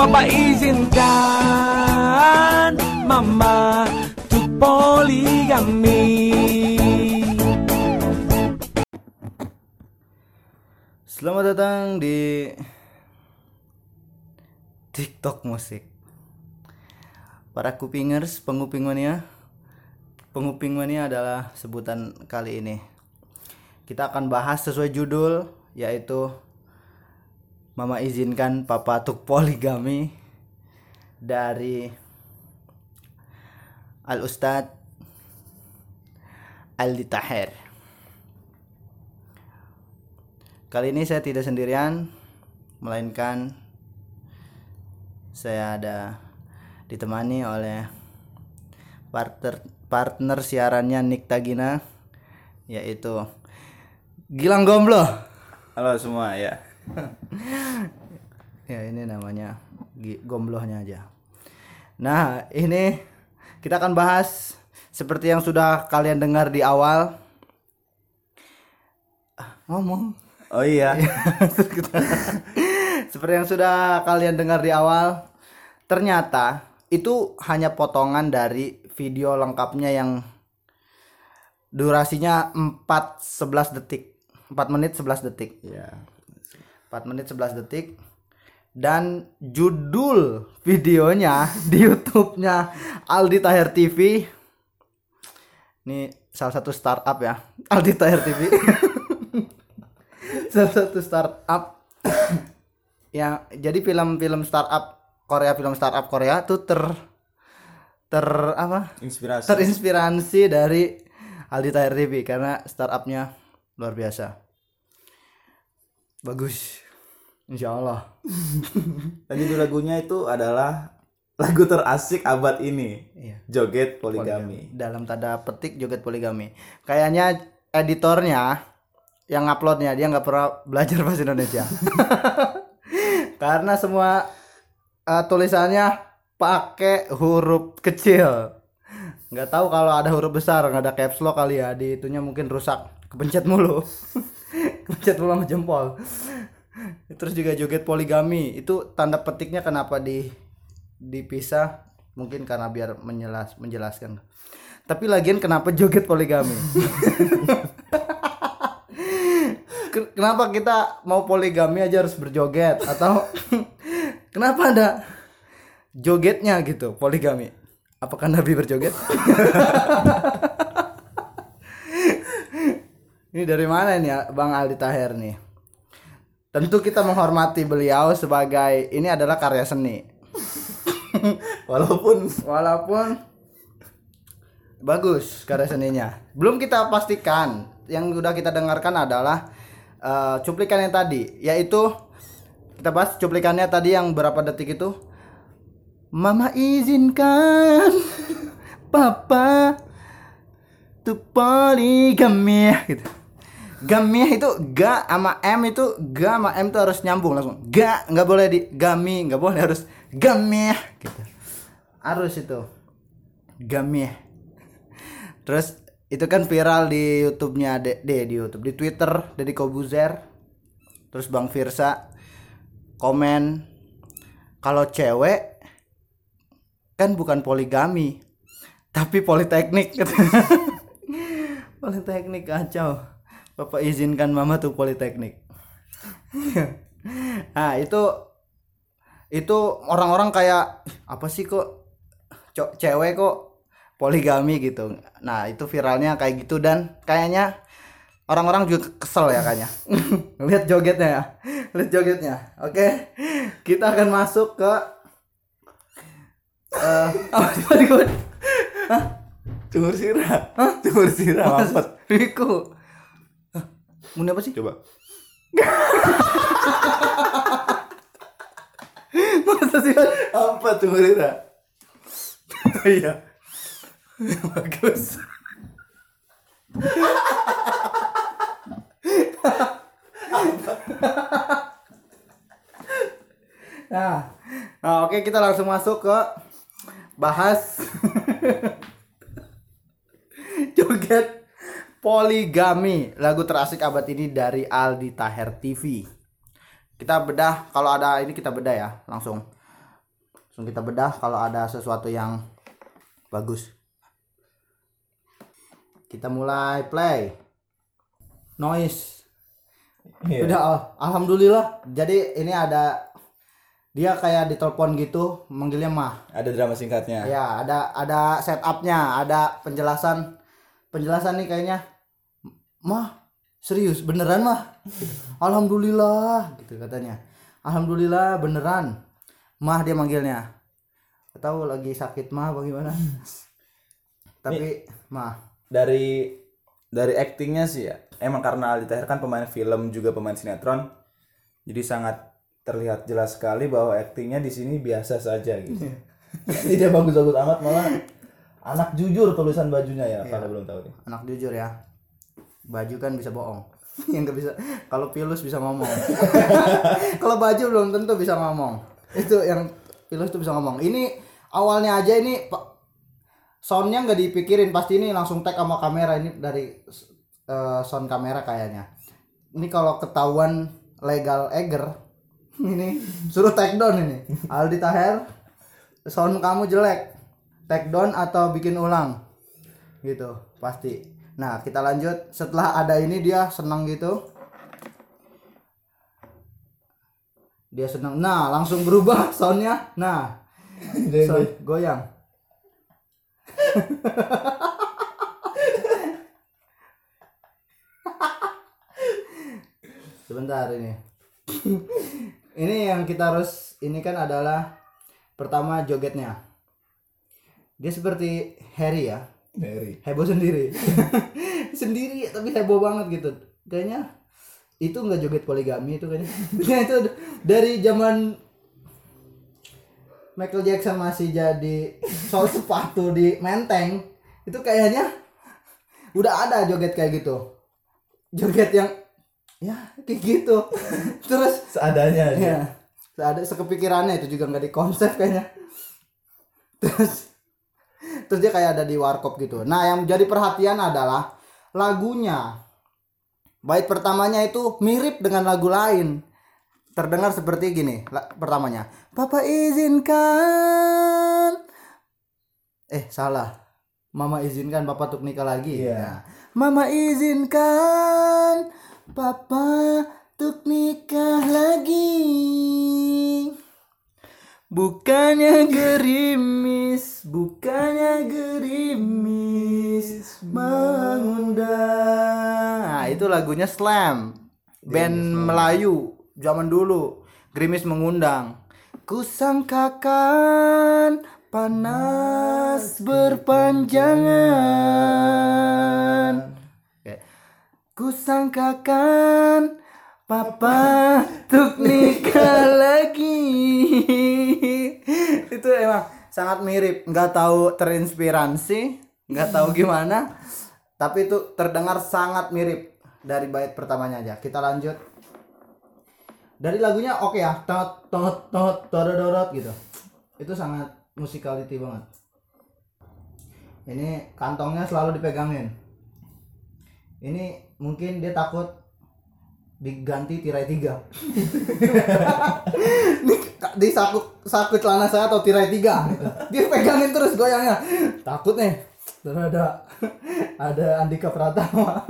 Papa izinkan Mama to poligami Selamat datang di TikTok musik. Para kupingers, penguping mania. Penguping mania adalah sebutan kali ini. Kita akan bahas sesuai judul yaitu Mama izinkan Papa tuk poligami dari Al Ustad Aldi Taher. Kali ini saya tidak sendirian, melainkan saya ada ditemani oleh partner partner siarannya Nick Tagina yaitu Gilang Gomblo. Halo semua ya. Ya ini namanya Gomblohnya aja. Nah, ini kita akan bahas seperti yang sudah kalian dengar di awal. Ah, Ngomong. Oh iya. Seperti yang sudah kalian dengar di awal, ternyata itu hanya potongan dari video lengkapnya yang durasinya 4 11 detik. 4 menit 11 detik. ya. 4 menit 11 detik. Dan judul videonya di YouTube-nya Aldi Tahir TV. Ini salah satu startup ya, Aldi Tahir TV. salah satu startup ya jadi film-film startup Korea film startup Korea tuh ter ter apa Inspirasi. terinspirasi dari Aldi Tahir TV karena startupnya luar biasa bagus Insya Allah Dan judul lagunya itu adalah lagu terasik abad ini. Iya. Joget poligami. dalam tanda petik joget poligami. Kayaknya editornya yang uploadnya dia nggak pernah belajar bahasa Indonesia. Karena semua eh, tulisannya pakai huruf kecil. Nggak tahu kalau ada huruf besar nggak ada caps lock kali ya di itunya mungkin rusak kepencet mulu. Kepencet mulu sama jempol terus juga joget poligami. Itu tanda petiknya kenapa di dipisah? Mungkin karena biar menjelas menjelaskan. Tapi lagian kenapa joget poligami? Ken- kenapa kita mau poligami aja harus berjoget? Atau kenapa ada jogetnya gitu poligami? Apakah nabi berjoget? Ini dari mana ini bang Aldi Taher nih tentu kita menghormati beliau sebagai ini adalah karya seni. Walaupun walaupun bagus karya seninya. Belum kita pastikan yang udah kita dengarkan adalah eh, cuplikan yang tadi yaitu kita bahas cuplikannya tadi yang berapa detik itu? Mama izinkan Papa tuh poligami gitu Gami itu ga sama M itu ga sama M itu harus nyambung langsung. Ga nggak boleh di gami, nggak boleh harus gami gitu. Harus itu. Gami. Terus itu kan viral di YouTube-nya De, De di YouTube, di Twitter Deddy Kobuzer. Terus Bang Firsa komen kalau cewek kan bukan poligami, tapi politeknik. politeknik kacau. Bapak izinkan mama tuh politeknik. nah, itu itu orang-orang kayak apa sih kok co- cewek kok poligami gitu. Nah, itu viralnya kayak gitu dan kayaknya orang-orang juga kesel ya kayaknya. Lihat jogetnya ya. Lihat jogetnya. Oke. Kita akan masuk ke eh gue? Hah? Cumur sirah. Cumur sirah mampet. Riku. Mau apa sih? Coba. Masa sih? Apa cumur sirah? Iya. Bagus. nah, nah, oke kita langsung masuk ke bahas joget poligami lagu terasik abad ini dari Aldi Taher TV. Kita bedah kalau ada ini kita bedah ya langsung. langsung kita bedah kalau ada sesuatu yang bagus kita mulai play noise Iya. udah al- alhamdulillah jadi ini ada dia kayak ditelepon gitu manggilnya mah Ada drama singkatnya. ya ada ada setupnya ada penjelasan penjelasan nih kayaknya mah serius beneran mah alhamdulillah gitu katanya alhamdulillah beneran mah dia manggilnya tahu lagi sakit mah bagaimana tapi mah Dari dari aktingnya sih ya. Emang karena Aldi Taher kan pemain film juga pemain sinetron. Jadi sangat terlihat jelas sekali bahwa aktingnya di sini biasa saja gitu. Tidak bagus-bagus amat malah anak jujur tulisan bajunya ya kalau belum tahu nih. anak jujur ya. Baju kan bisa bohong. Yang nggak bisa kalau pilus bisa ngomong. Kalau baju belum tentu bisa ngomong. Itu yang pilus tuh bisa ngomong. Ini awalnya aja ini soundnya nggak dipikirin. Pasti ini langsung tag sama kamera. Ini dari eh, sound kamera kayaknya. Ini kalau ketahuan legal eger ini suruh take down ini. Aldi Taher sound kamu jelek take down atau bikin ulang. Gitu pasti. Nah kita lanjut. Setelah ada ini dia senang gitu. Dia senang. Nah langsung berubah soundnya. Nah sound goyang. Sebentar ini. Ini yang kita harus ini kan adalah pertama jogetnya dia seperti Harry ya. Dari heboh sendiri. Sendiri tapi heboh banget gitu. Kayaknya itu nggak joget poligami itu kayaknya. Kayaknya itu dari zaman Michael Jackson masih jadi sol sepatu di menteng itu kayaknya udah ada joget kayak gitu. Joget yang ya kayak gitu. Terus seadanya aja. ya ada sekepikirannya itu juga nggak di konsep kayaknya. Terus terus dia kayak ada di warkop gitu. Nah yang jadi perhatian adalah lagunya. Bait pertamanya itu mirip dengan lagu lain. Terdengar seperti gini la- pertamanya. Papa izinkan. Eh salah. Mama izinkan papa untuk nikah lagi. Iya. Nah, mama izinkan papa untuk nikah lagi Bukannya gerimis, bukannya gerimis mengundang. Nah, itu lagunya Slam. Band Melayu zaman dulu. Gerimis mengundang. Kusangkakan panas berpanjangan. Kusangkakan Papa tuk nikah lagi. itu emang sangat mirip, nggak tahu terinspirasi, nggak tahu gimana, tapi itu terdengar sangat mirip dari bait pertamanya aja. Kita lanjut. Dari lagunya oke ya, tot tot tot todododot gitu. Itu sangat musikality banget. Ini kantongnya selalu dipegangin. Ini mungkin dia takut diganti tirai tiga Ini di saku saku celana saya atau tirai tiga. Dia pegangin terus goyangnya. Takut nih. Terus ada ada Andika Pratama.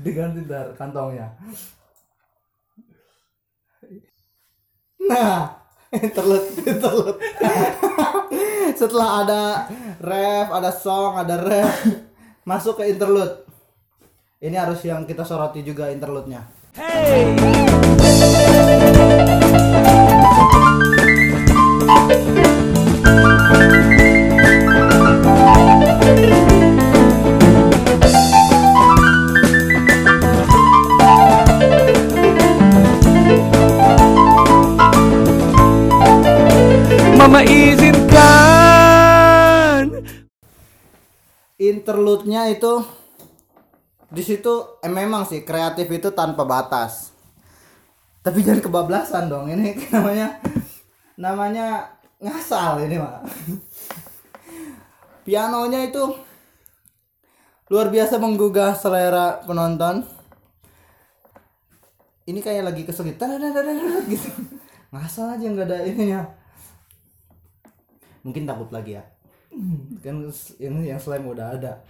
Diganti dar kantongnya. Nah interlude interlude. Setelah ada ref ada song ada ref masuk ke interlude. Ini harus yang kita soroti juga interlude-nya. Mama izinkan Interlude-nya itu di situ eh, memang sih kreatif itu tanpa batas. Tapi jangan kebablasan dong. Ini namanya namanya ngasal ini, Pak. Pianonya itu luar biasa menggugah selera penonton. Ini kayak lagi kesel gitu. Ngasal aja nggak ada ininya. mungkin takut lagi ya kan ini yang slime udah ada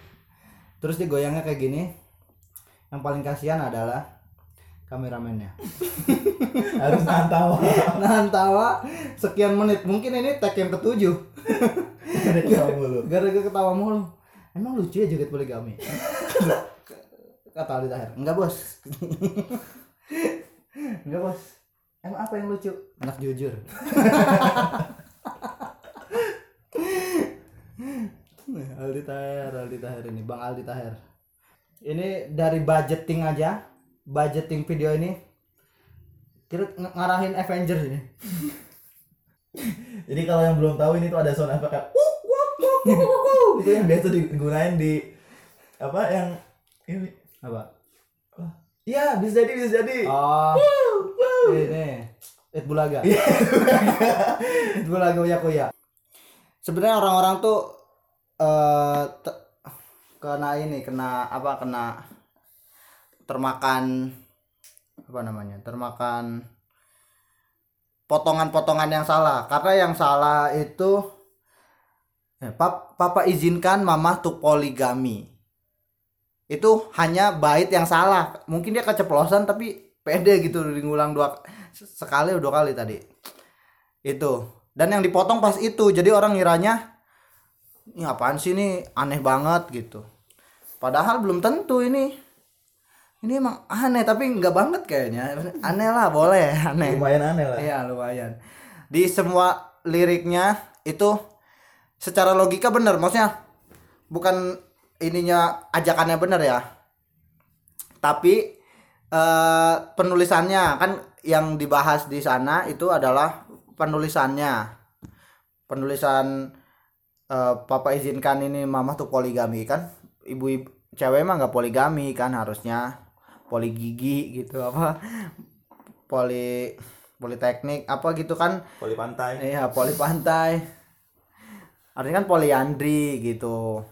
terus dia goyangnya kayak gini yang paling kasihan adalah kameramennya. Harus nahan tawa. Nahan tawa sekian menit. Mungkin ini tag yang ketujuh. Gara-gara ketawa mulu. Emang lucu ya joget poligami? Kata Aldi Tahir enggak bos. Enggak bos. Emang apa yang lucu? Anak jujur. Aldi Tahir Aldi Tahir ini. Bang Aldi Tahir. Ini dari budgeting aja budgeting video ini kita ng- ngarahin Avengers ini. Jadi kalau yang belum tahu ini tuh ada sound effect kayak "Wuk, wuk, wuk, wuk, wuk, wuk." itu yang biasa digunain di apa yang ini. Apa? Iya bisa jadi bisa jadi. Oh. Ini It Bulaga. It Bulaga. Uya Kuya sebenarnya orang-orang tuh eh te- kena ini kena apa kena termakan apa namanya termakan potongan-potongan yang salah. Karena yang salah itu eh, pap, papa izinkan mama tuh poligami. Itu hanya bait yang salah. Mungkin dia keceplosan tapi pede gitu ngulang dua sekali dua kali tadi. Itu. Dan yang dipotong pas itu jadi orang ngiranya ini apaan sih ini? Aneh banget gitu. Padahal belum tentu ini ini emang aneh tapi nggak banget kayaknya aneh lah boleh aneh lumayan aneh lah Iya lumayan. Di semua liriknya itu secara logika bener, maksudnya bukan ininya ajakannya bener ya. Tapi eh, penulisannya kan yang dibahas di sana itu adalah penulisannya. Penulisan eh, papa izinkan ini mama tuh poligami kan. Ibu-ibu cewek mah nggak poligami kan harusnya poligigi gitu apa poli politeknik apa gitu kan. Poli pantai. Iya poli pantai. Artinya kan poliandri gitu.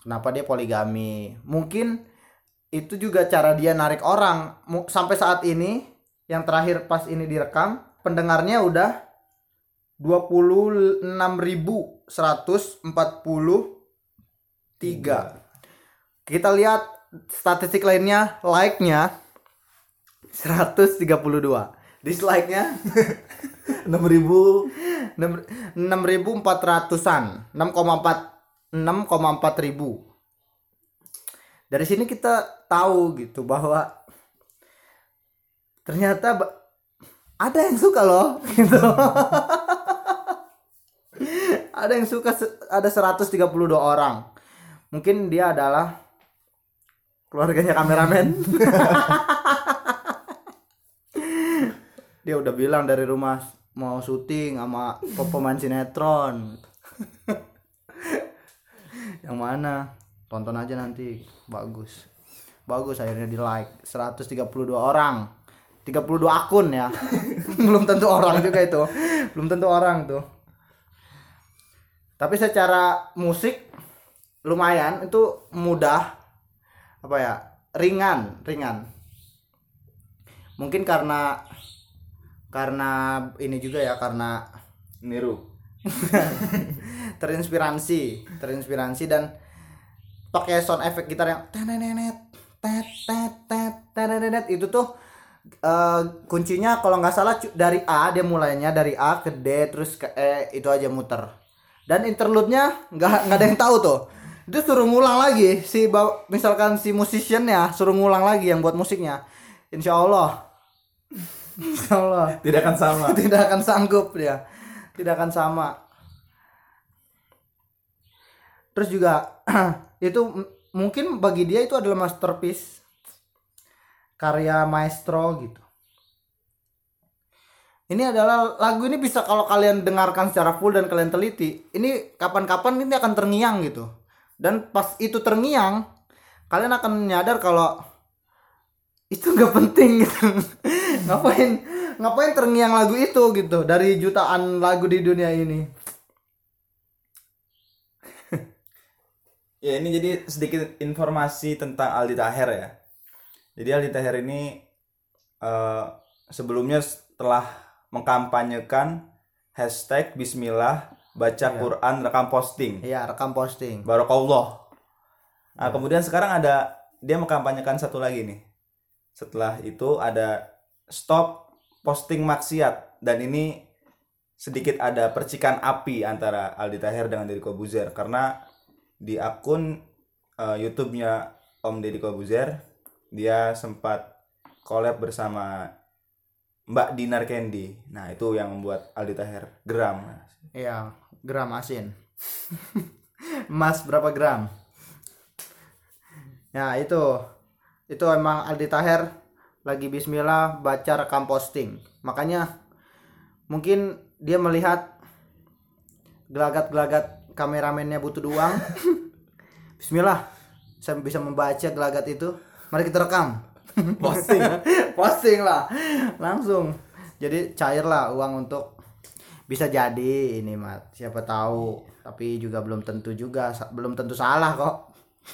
Kenapa dia poligami? Mungkin itu juga cara dia narik orang. Sampai saat ini yang terakhir pas ini direkam pendengarnya udah 26.143 kita lihat statistik lainnya like-nya 132 dislike-nya enam ribu 6400-an 6,4 6,4 ribu. Dari sini kita tahu gitu bahwa ternyata ada yang suka loh gitu. Ada yang suka ada 132 orang. Mungkin dia adalah keluarganya kameramen. Dia udah bilang dari rumah mau syuting sama pe- pemain sinetron. Yang mana? Tonton aja nanti. Bagus. Bagus akhirnya di like 132 orang. 32 akun ya. Belum tentu orang juga itu. Belum tentu orang tuh. Tapi secara musik lumayan. Itu mudah apa ya ringan ringan. Mungkin karena karena ini juga ya karena niru. Terinspirasi terinspirasi dan pakai sound effect gitar yang tenenet tet tet tet tenenet itu tuh eh, kuncinya kalau nggak salah dari A dia mulainya dari A ke D terus ke E itu aja muter. Dan interlude-nya nggak nggak ada yang tahu tuh itu suruh ngulang lagi si misalkan si musiciannya suruh ngulang lagi yang buat musiknya. Insya Allah. Insya Allah. Tidak akan sama. Tidak akan sanggup dia. Tidak akan sama. Terus juga itu mungkin bagi dia itu adalah masterpiece. Karya maestro gitu. Ini adalah lagu ini bisa kalau kalian dengarkan secara full dan kalian teliti ini kapan-kapan ini akan terngiang gitu dan pas itu terngiang kalian akan nyadar kalau itu nggak penting gitu. Ngapain ngapain terngiang lagu itu gitu? Dari jutaan lagu di dunia ini. Ya ini jadi sedikit informasi tentang Aldi Taher ya. Jadi Aldi Taher ini eh, sebelumnya setelah mengkampanyekan hashtag Bismillah baca Quran rekam posting Iya, rekam posting. Barokallah. Nah, kemudian sekarang ada dia mengkampanyekan satu lagi nih. Setelah itu ada stop posting maksiat dan ini sedikit ada percikan api antara Aldi Taher dengan Deddy Kobuzer karena di akun eh, YouTube-nya Om Deddy Kobuzer dia sempat collab bersama Mbak Dinar Candy. Nah, itu yang membuat Aldi Taher geram. Iya, gram asin. Emas berapa gram? Ya, itu. Itu emang Aldi Taher lagi bismillah baca rekam posting. Makanya mungkin dia melihat gelagat-gelagat kameramennya butuh uang. bismillah. Saya bisa membaca gelagat itu. Mari kita rekam. Posting. posting lah. Langsung. Jadi cairlah uang untuk bisa jadi ini mat. Siapa tahu. Tapi juga belum tentu juga. Belum tentu salah kok.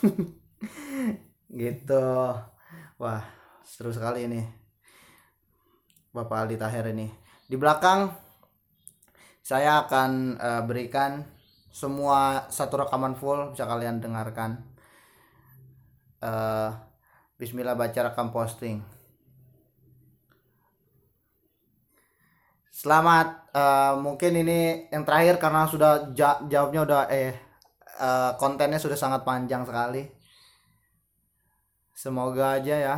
Gitu. Wah seru sekali ini. Bapak Aldi Taher ini. Di belakang saya akan eh, berikan semua satu rekaman full. Bisa kalian dengarkan. Eh Bismillah baca rekam posting Selamat eh, mungkin ini yang terakhir karena sudah ja- jawabnya udah eh eh, kontennya sudah sangat panjang sekali. Semoga aja ya.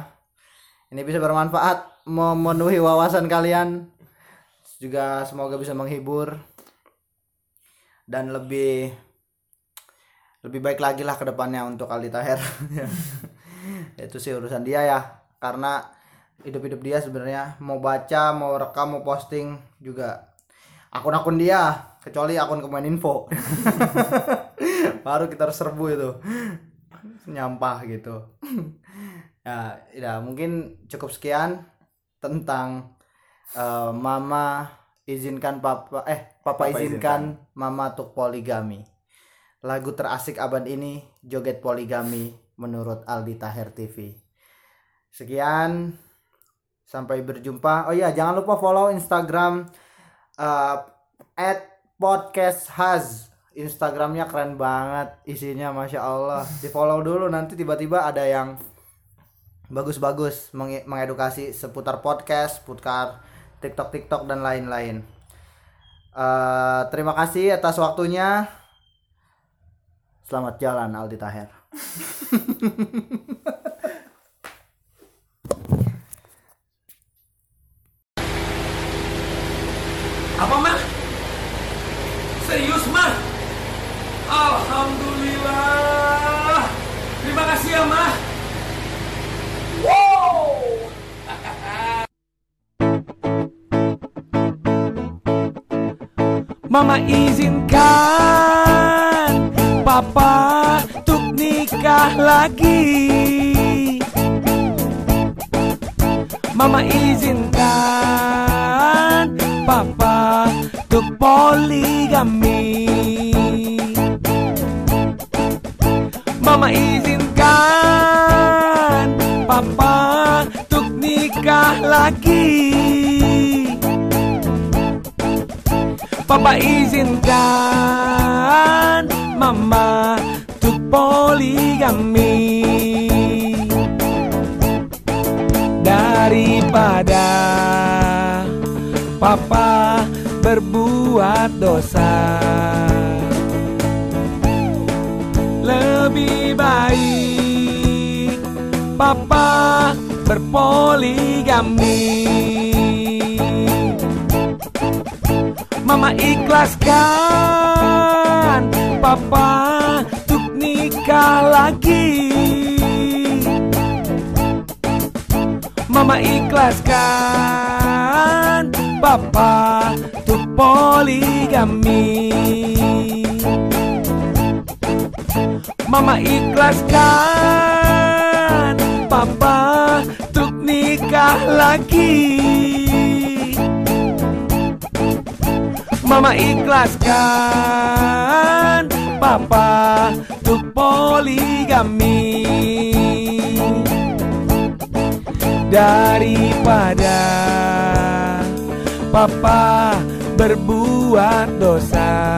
Ini bisa bermanfaat memenuhi wawasan kalian. Juga semoga bisa menghibur dan lebih lebih baik lagi lah ke depannya untuk Aldi Taher. Itu sih urusan dia ya. Karena hidup-hidup dia sebenarnya. Mau baca mau rekam mau posting juga. Akun-akun dia kecuali akun Kominfo baru kita serbu itu. Nyampah gitu. Ya, ya mungkin cukup sekian tentang eh, mama izinkan papa eh papa, Papa izinkan mama untuk poligami. Lagu terasik abad ini joget poligami menurut Aldi Taher TV sekian Sampai berjumpa. Oh iya, jangan lupa follow Instagram uh, at podcast has. Instagramnya keren banget, isinya masya Allah. Di follow dulu nanti tiba-tiba ada yang bagus-bagus menge- mengedukasi seputar podcast, seputar TikTok TikTok dan lain-lain. Uh, terima kasih atas waktunya. Selamat jalan Aldi Taher. Apa mah? Serius mah? Alhamdulillah. Terima kasih ya mah. Wow. Mama izinkan Papa untuk nikah lagi Mama izinkan Papa poligami. Mama izinkan Papa untuk nikah lagi. Papa izinkan Mama untuk poligami. Daripada Papa berbuat dosa. Lebih baik Papa berpoligami. Mama ikhlaskan Papa untuk nikah lagi. Mama ikhlaskan Papa poligami. Mama ikhlaskan Papa untuk nikah lagi. Mama ikhlaskan Papa untuk poligami. Daripada Papa berbuat dosa.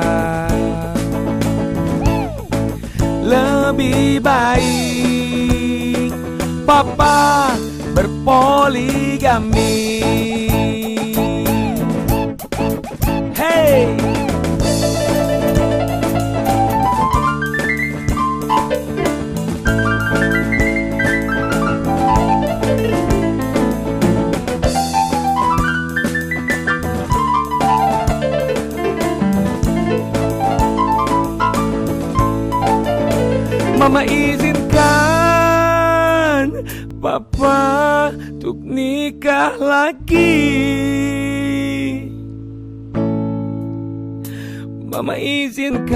Lebih baik Papa berpoligami. Hey Mama izinkan Papa untuk nikah lagi. Mama izinkan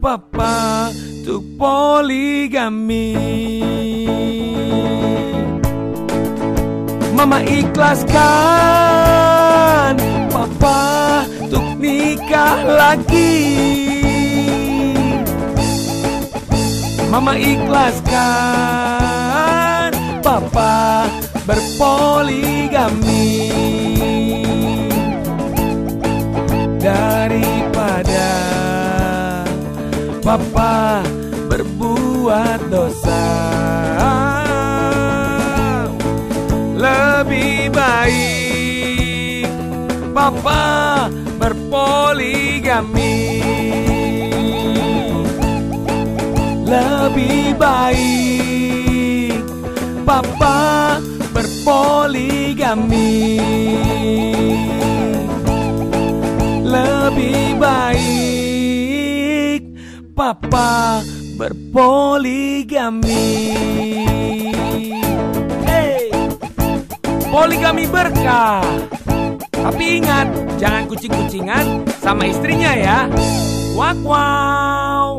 Papa untuk poligami. Mama ikhlaskan Papa untuk nikah lagi Mama ikhlaskan Papa berpoligami. Daripada Papa berbuat dosa. Lebih baik Papa berpoligami lebih baik. Papa berpoligami. Lebih baik Papa berpoligami. Hey Poligami berkah. Tapi ingat Jangan kucing-kucingan sama istrinya ya. Wak wak